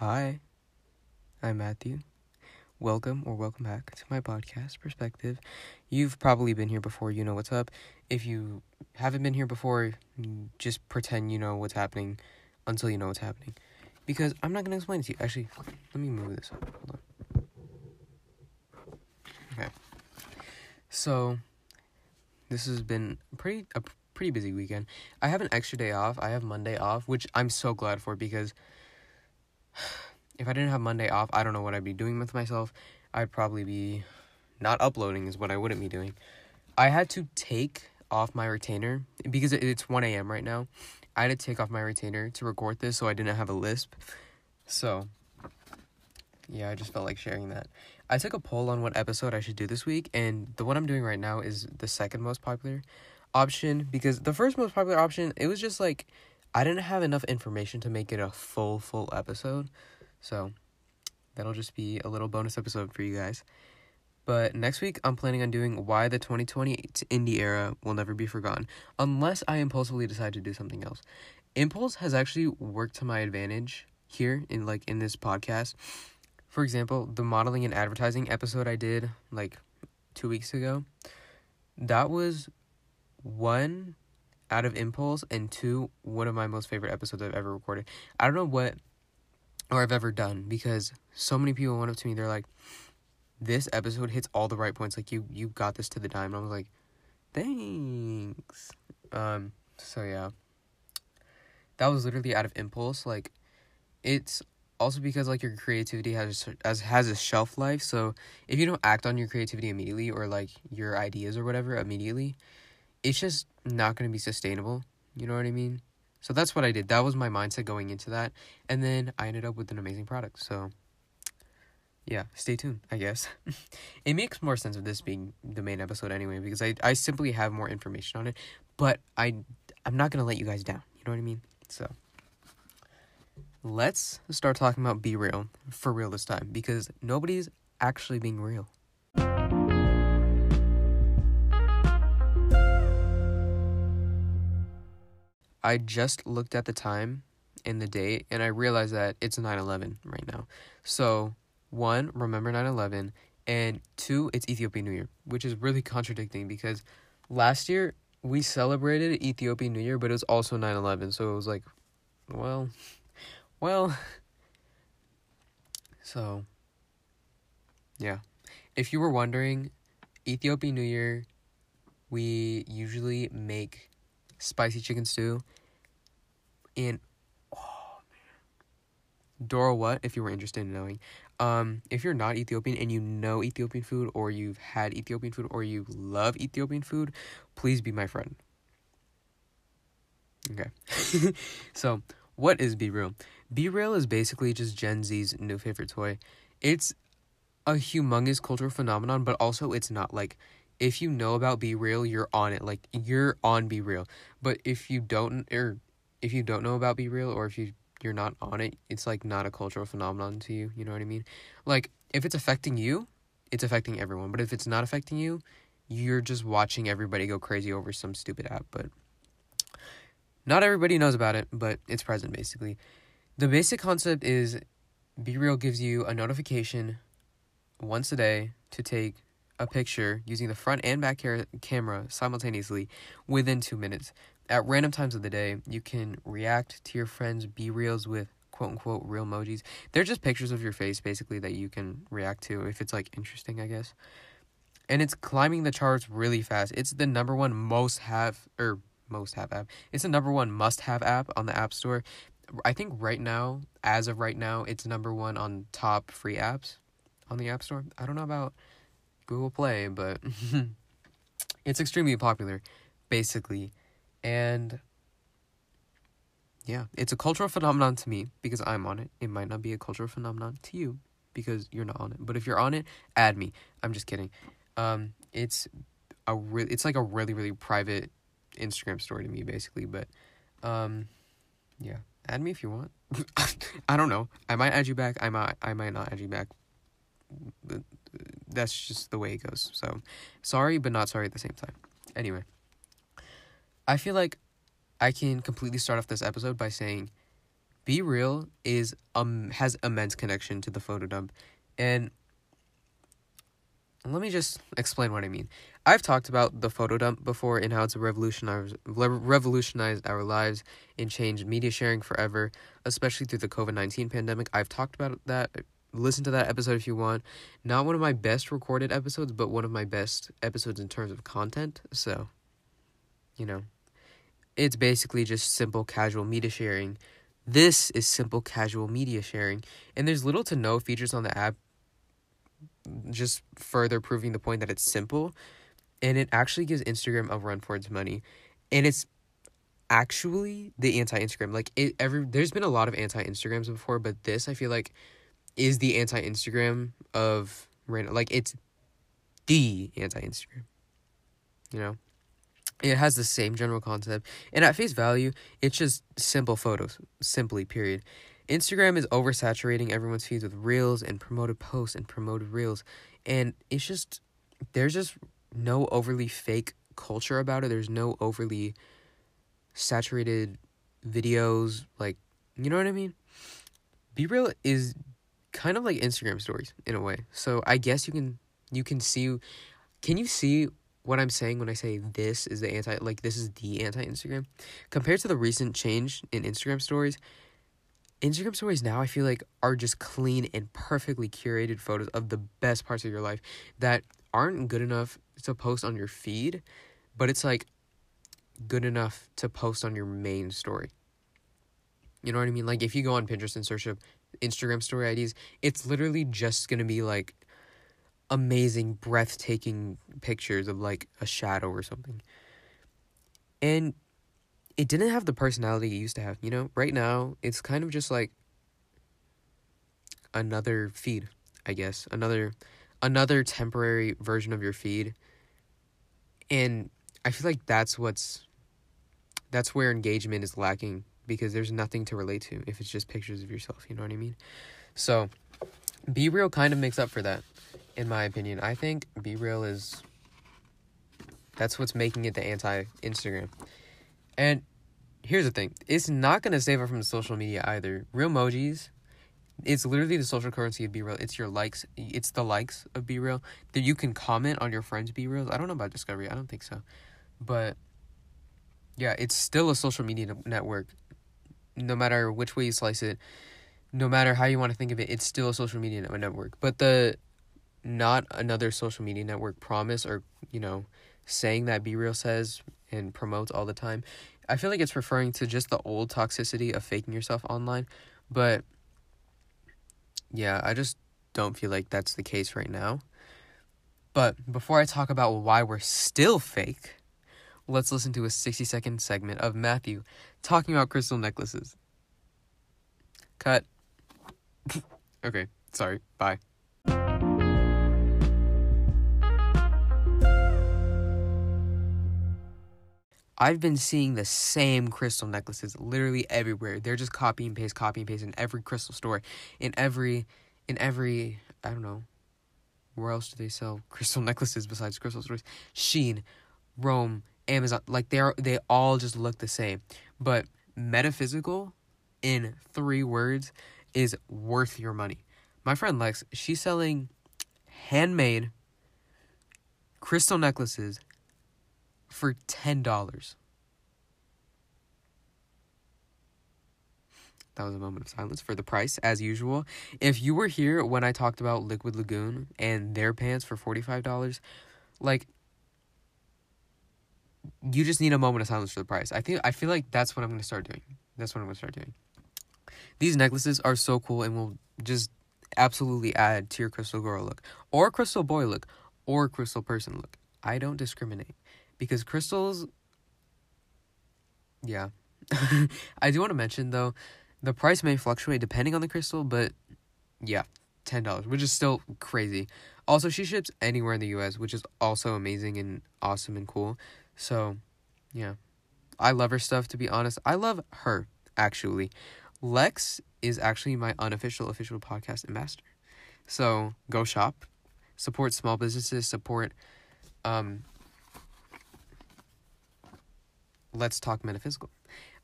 Hi, I'm Matthew. Welcome or welcome back to my podcast, Perspective. You've probably been here before, you know what's up. If you haven't been here before, just pretend you know what's happening until you know what's happening. Because I'm not going to explain it to you. Actually, let me move this up. Hold on. Okay. So, this has been pretty a pretty busy weekend. I have an extra day off. I have Monday off, which I'm so glad for because if I didn't have Monday off, I don't know what I'd be doing with myself. I'd probably be not uploading, is what I wouldn't be doing. I had to take off my retainer because it's 1 a.m. right now. I had to take off my retainer to record this so I didn't have a lisp. So, yeah, I just felt like sharing that. I took a poll on what episode I should do this week, and the one I'm doing right now is the second most popular option because the first most popular option, it was just like I didn't have enough information to make it a full, full episode. So that'll just be a little bonus episode for you guys. But next week, I'm planning on doing why the 2020 indie era will never be forgotten, unless I impulsively decide to do something else. Impulse has actually worked to my advantage here in like in this podcast. For example, the modeling and advertising episode I did like two weeks ago, that was one out of impulse and two one of my most favorite episodes I've ever recorded. I don't know what or I've ever done because so many people went up to me they're like this episode hits all the right points like you you got this to the dime and I was like thanks. Um so yeah. That was literally out of impulse like it's also because like your creativity has as has a shelf life so if you don't act on your creativity immediately or like your ideas or whatever immediately it's just not going to be sustainable. You know what I mean? So that's what I did. That was my mindset going into that. And then I ended up with an amazing product. So yeah, stay tuned, I guess. it makes more sense of this being the main episode anyway because I I simply have more information on it, but I I'm not going to let you guys down. You know what I mean? So let's start talking about be real for real this time because nobody's actually being real. I just looked at the time and the date and I realized that it's 9/11 right now. So, one, remember 9/11 and two, it's Ethiopian New Year, which is really contradicting because last year we celebrated Ethiopian New Year, but it was also 9/11. So it was like, well, well, so yeah. If you were wondering, Ethiopian New Year we usually make spicy chicken stew, and oh man, doro wat? If you were interested in knowing, um, if you're not Ethiopian and you know Ethiopian food, or you've had Ethiopian food, or you love Ethiopian food, please be my friend. Okay, so what is BeReal? Be Real is basically just Gen Z's new favorite toy. It's a humongous cultural phenomenon, but also it's not like if you know about Be Real, you're on it. Like you're on Be Real. But if you don't or if you don't know about Be Real or if you you're not on it, it's like not a cultural phenomenon to you, you know what I mean? Like if it's affecting you, it's affecting everyone. But if it's not affecting you, you're just watching everybody go crazy over some stupid app, but not everybody knows about it, but it's present basically. The basic concept is Be Real gives you a notification once a day to take a picture using the front and back camera simultaneously within two minutes. At random times of the day, you can react to your friends' B reels with quote unquote real emojis. They're just pictures of your face basically that you can react to if it's like interesting, I guess. And it's climbing the charts really fast. It's the number one most have or most have app. It's the number one must have app on the App Store. I think right now, as of right now, it's number one on top free apps on the App Store. I don't know about Google Play, but it's extremely popular, basically. And yeah, it's a cultural phenomenon to me because I'm on it. It might not be a cultural phenomenon to you because you're not on it. But if you're on it, add me. I'm just kidding. Um, it's a re- it's like a really really private Instagram story to me basically, but um, yeah, add me if you want. I don't know. I might add you back. I might I might not add you back that's just the way it goes. So, sorry, but not sorry at the same time. Anyway, I feel like I can completely start off this episode by saying Be Real is um has immense connection to the photo dump, and let me just explain what I mean. I've talked about the photo dump before and how it's revolutionized revolutionized our lives and changed media sharing forever, especially through the COVID nineteen pandemic. I've talked about that. Listen to that episode if you want. Not one of my best recorded episodes, but one of my best episodes in terms of content. So, you know, it's basically just simple casual media sharing. This is simple casual media sharing, and there's little to no features on the app just further proving the point that it's simple and it actually gives Instagram a run for its money. And it's actually the anti-Instagram. Like it every there's been a lot of anti-Instagrams before, but this I feel like is the anti-Instagram of random like it's the anti-Instagram. You know? It has the same general concept. And at face value, it's just simple photos. Simply, period. Instagram is oversaturating everyone's feeds with reels and promoted posts and promoted reels. And it's just there's just no overly fake culture about it. There's no overly saturated videos like you know what I mean? Be real is kind of like Instagram stories in a way. So I guess you can you can see can you see what I'm saying when I say this is the anti like this is the anti Instagram compared to the recent change in Instagram stories Instagram stories now I feel like are just clean and perfectly curated photos of the best parts of your life that aren't good enough to post on your feed, but it's like good enough to post on your main story. You know what I mean? Like if you go on Pinterest and search up Instagram story IDs, it's literally just to be like amazing breathtaking pictures of like a shadow or something. And it didn't have the personality it used to have. You know, right now it's kind of just like another feed, I guess, another another temporary version of your feed. And I feel like that's what's that's where engagement is lacking because there's nothing to relate to if it's just pictures of yourself, you know what I mean? So, Be Real kind of makes up for that in my opinion. I think Be Real is that's what's making it the anti Instagram. And here's the thing it's not going to save it from social media either. Real emojis, it's literally the social currency of Be Real. It's your likes, it's the likes of Be Real. That you can comment on your friends' Be Reals. I don't know about Discovery, I don't think so. But yeah, it's still a social media network. No matter which way you slice it, no matter how you want to think of it, it's still a social media network. But the not another social media network promise or, you know, saying that Be Real says and promotes all the time I feel like it's referring to just the old toxicity of faking yourself online, but yeah, I just don't feel like that's the case right now. But before I talk about why we're still fake, let's listen to a 60 second segment of Matthew talking about crystal necklaces. Cut. okay, sorry. Bye. I've been seeing the same crystal necklaces literally everywhere. They're just copy and paste, copy and paste in every crystal store, in every, in every, I don't know, where else do they sell crystal necklaces besides crystal stores? Shein, Romwe, Amazon, like they are, they all just look the same. But metaphysical, in three words, is worth your money. My friend Lex, she's selling handmade crystal necklaces for $10. That was a moment of silence for the price, as usual. If you were here when I talked about Liquid Lagoon and their pants for $45, like, you just need a moment of silence for the price. I think I feel like that's what I'm gonna start doing. That's what I'm gonna start doing. These necklaces are so cool and will just absolutely add to your crystal girl look, or crystal boy look, or crystal person look. I don't discriminate because crystals yeah i do want to mention though the price may fluctuate depending on the crystal but yeah $10 which is still crazy also she ships anywhere in the us which is also amazing and awesome and cool so yeah i love her stuff to be honest i love her actually lex is actually my unofficial official podcast ambassador so go shop support small businesses support um let's talk metaphysical.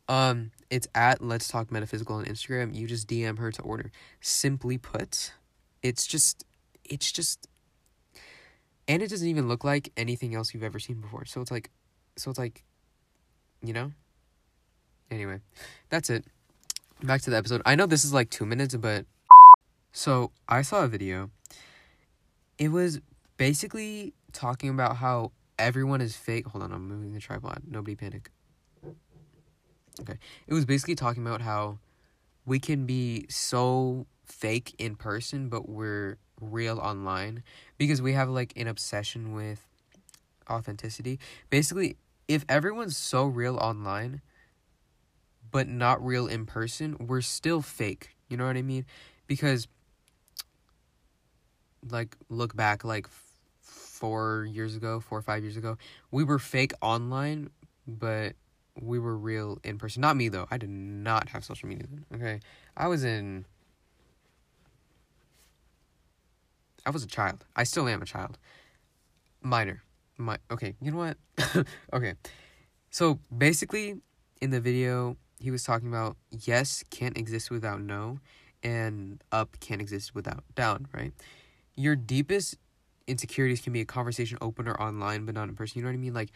Um, it's at Let's Talk Metaphysical on Instagram. You just DM her to order. Simply put, it's just, it's just, and it doesn't even look like anything else you've ever seen before. So it's like, so it's like, you know. Anyway, that's it. Back to the episode. I know this is like two minutes, but so I saw a video. It was basically talking about how everyone is fake. Hold on, I'm moving the tripod. Nobody panic. Okay. It was basically talking about how we can be so fake in person, but we're real online because we have like an obsession with authenticity. Basically, if everyone's so real online, but not real in person, we're still fake. You know what I mean? Because, like, look back, like, four years ago, four or five years ago, we were fake online, but we were real in person. Not me though. I did not have social media then. Okay. I was in I was a child. I still am a child. Minor. My okay, you know what? okay. So basically in the video he was talking about yes can't exist without no and up can't exist without down, right? Your deepest insecurities can be a conversation opener online but not in person. You know what I mean? Like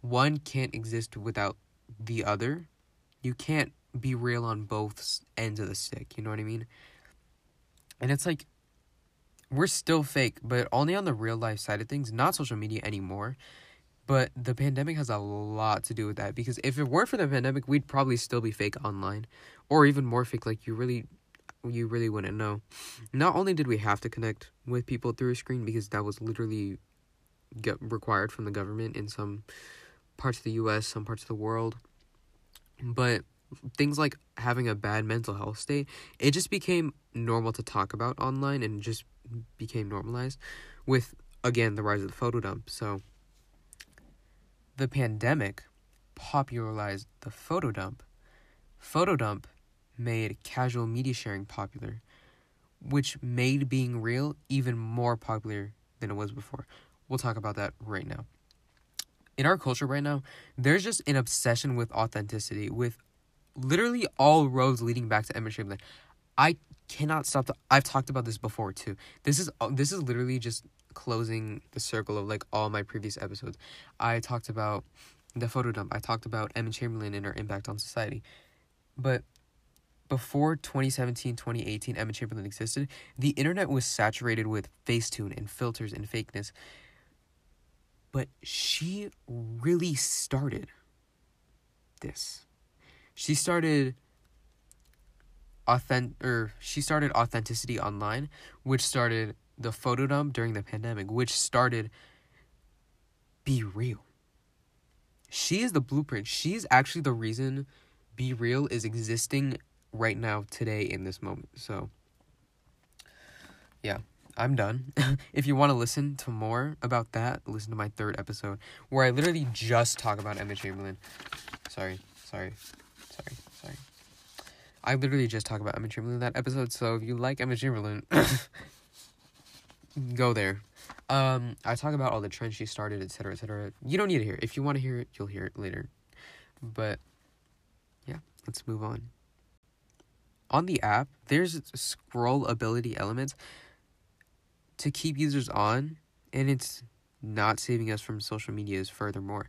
one can't exist without the other. You can't be real on both ends of the stick. You know what I mean? And it's like, we're still fake, but only on the real life side of things, not social media anymore. But the pandemic has a lot to do with that because if it weren't for the pandemic, we'd probably still be fake online or even more fake. Like, you really. You really wouldn't know. Not only did we have to connect with people through a screen because that was literally get required from the government in some parts of the US, some parts of the world. But things like having a bad mental health state, it just became normal to talk about online and just became normalized with again the rise of the photo dump. So the pandemic popularized the photo dump. Photo dump made casual media sharing popular, which made being real even more popular than it was before. We'll talk about that right now in our culture right now, there's just an obsession with authenticity, with literally all roads leading back to Emma Chamberlain. I cannot stop. To, I've talked about this before too. This is uh, this is literally just closing the circle of like all my previous episodes. I talked about the photo dump. I talked about Emma Chamberlain and her impact on society. But before 2017, 2018, Emma Chamberlain existed, the internet was saturated with Facetune and filters and fakeness but she really started this. She started authentic or she started authenticity online, which started the photo dump during the pandemic, which started be real. She is the blueprint. She's actually the reason Be Real is existing right now today in this moment. So yeah. I'm done. if you want to listen to more about that, listen to my third episode where I literally just talk about Emma Chamberlain. Sorry, sorry, sorry, sorry. I literally just talked about Emma Chamberlain in that episode, so if you like Emma Chamberlain, go there. Um, I talk about all the trends she started, etc., etc. You don't need to hear it. If you want to hear it, you'll hear it later. But yeah, let's move on. On the app, there's scroll ability elements to keep users on and it's not saving us from social medias furthermore.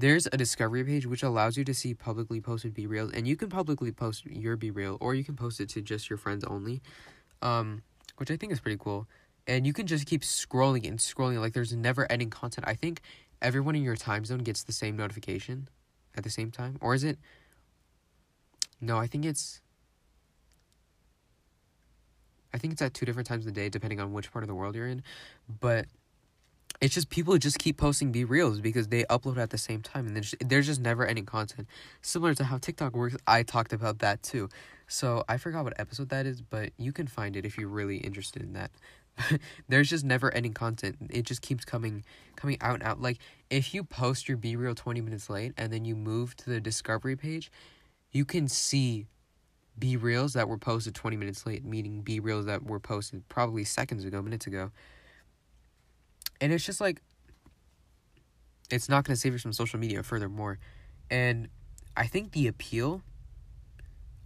There's a discovery page which allows you to see publicly posted be reels and you can publicly post your be real or you can post it to just your friends only. Um, which I think is pretty cool. And you can just keep scrolling and scrolling like there's never ending content. I think everyone in your time zone gets the same notification at the same time. Or is it No, I think it's I think it's at two different times of the day, depending on which part of the world you're in. But it's just people just keep posting be reals because they upload at the same time and there's, there's just never ending content. Similar to how TikTok works, I talked about that too. So I forgot what episode that is, but you can find it if you're really interested in that. there's just never ending content. It just keeps coming coming out and out. Like if you post your be real 20 minutes late and then you move to the discovery page, you can see be reels that were posted 20 minutes late, meaning be reels that were posted probably seconds ago, minutes ago. And it's just like, it's not going to save us from social media, furthermore. And I think the appeal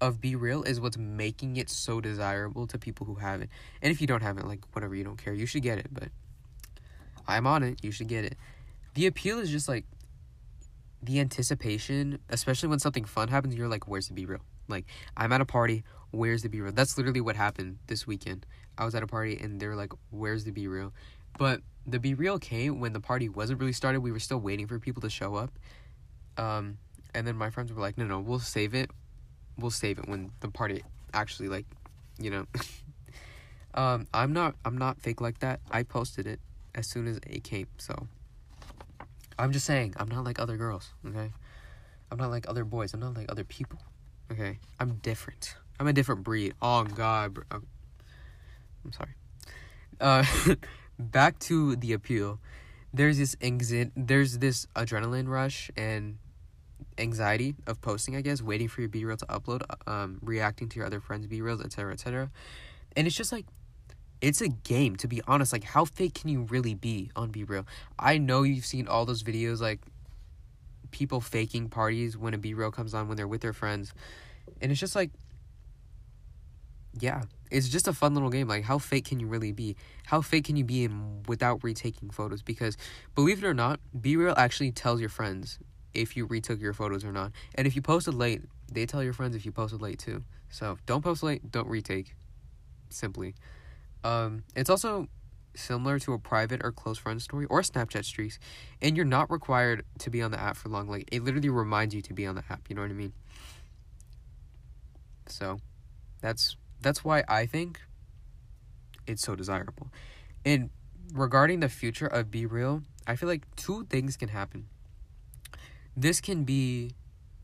of Be Real is what's making it so desirable to people who have it. And if you don't have it, like whatever, you don't care. You should get it, but I'm on it. You should get it. The appeal is just like the anticipation, especially when something fun happens, you're like, where's the Be Real? Like, I'm at a party, where's the Be Real? That's literally what happened this weekend. I was at a party and they're like, where's the Be Real? But the Be Real came when the party wasn't really started. We were still waiting for people to show up. Um, and then my friends were like, no, no, we'll save it. We'll save it when the party actually, like, you know. um, I'm not, I'm not fake like that. I posted it as soon as it came, so. I'm just saying, I'm not like other girls, okay? I'm not like other boys. I'm not like other people, okay? I'm different. I'm a different breed. Oh, God. Bro. I'm sorry. Uh, back to the appeal. There's this anxi- there's this adrenaline rush and anxiety of posting, I guess, waiting for your B reel to upload, um, reacting to your other friends' B reels, etc., etc. And it's just like it's a game to be honest like how fake can you really be on be real i know you've seen all those videos like people faking parties when a be real comes on when they're with their friends and it's just like yeah it's just a fun little game like how fake can you really be how fake can you be in without retaking photos because believe it or not be real actually tells your friends if you retook your photos or not and if you posted late they tell your friends if you posted late too so don't post late don't retake simply um, it's also similar to a private or close friend story or Snapchat streaks, and you're not required to be on the app for long. Like it literally reminds you to be on the app. You know what I mean? So, that's that's why I think it's so desirable. And regarding the future of Be Real, I feel like two things can happen. This can be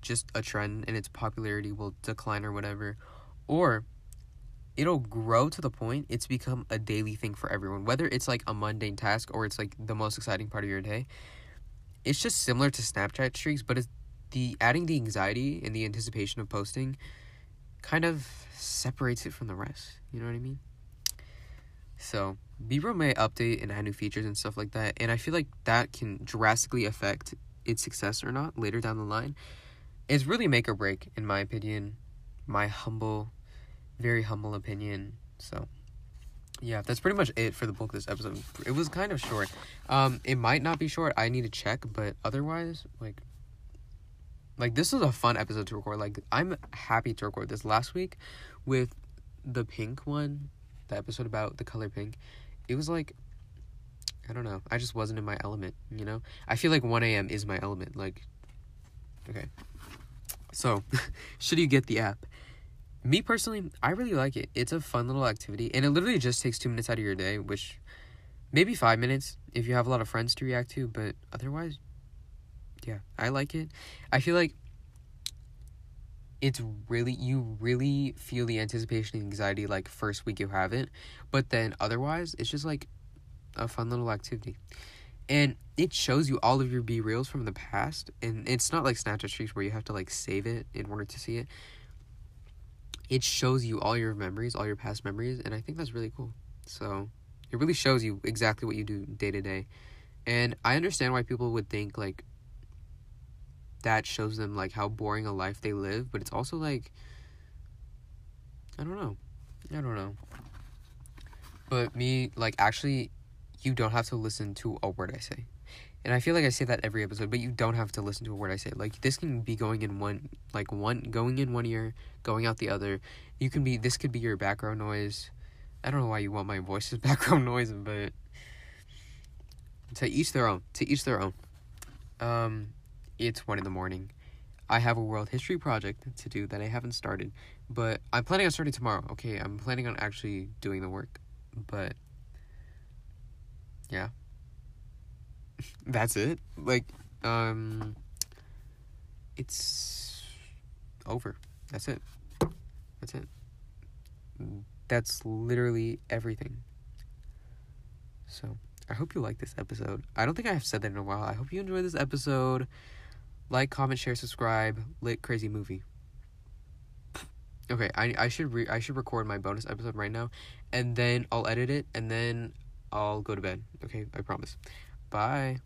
just a trend and its popularity will decline or whatever, or it'll grow to the point it's become a daily thing for everyone whether it's like a mundane task or it's like the most exciting part of your day it's just similar to snapchat streaks but it's the adding the anxiety and the anticipation of posting kind of separates it from the rest you know what i mean so BeReal may update and add new features and stuff like that and i feel like that can drastically affect its success or not later down the line it's really make or break in my opinion my humble very humble opinion. So, yeah, that's pretty much it for the bulk of this episode. It was kind of short. Um, it might not be short. I need to check, but otherwise, like, like this was a fun episode to record. Like, I'm happy to record this. Last week, with the pink one, the episode about the color pink, it was like, I don't know. I just wasn't in my element. You know, I feel like 1 a.m. is my element. Like, okay. So, should you get the app? me personally, I really like it. It's a fun little activity, and it literally just takes two minutes out of your day, which maybe five minutes if you have a lot of friends to react to, but otherwise, yeah, I like it. I feel like it's really you really feel the anticipation and anxiety like first week you have it, but then otherwise, it's just like a fun little activity. And it shows you all of your be reals from the past, and it's not like Snapchat streaks where you have to like save it in order to see it it shows you all your memories, all your past memories, and I think that's really cool. So it really shows you exactly what you do day to day. And I understand why people would think like that shows them like how boring a life they live, but it's also like I don't know. I don't know. But me like actually you don't have to listen to a word I say. And I feel like I say that every episode, but you don't have to listen to a word I say. Like this can be going in one like one going in one ear, going out the other. You can be this could be your background noise. I don't know why you want my voice as background noise, but to each their own. To each their own. Um it's one in the morning. I have a world history project to do that I haven't started, but I'm planning on starting tomorrow. Okay, I'm planning on actually doing the work. But yeah that's it. Like, um, it's over. That's it. That's it. That's literally everything. So, I hope you like this episode. I don't think I have said that in a while. I hope you enjoy this episode. Like, comment, share, subscribe. Lit crazy movie. Okay, I I should re- I should record my bonus episode right now, and then I'll edit it, and then I'll go to bed. Okay, I promise. Bye.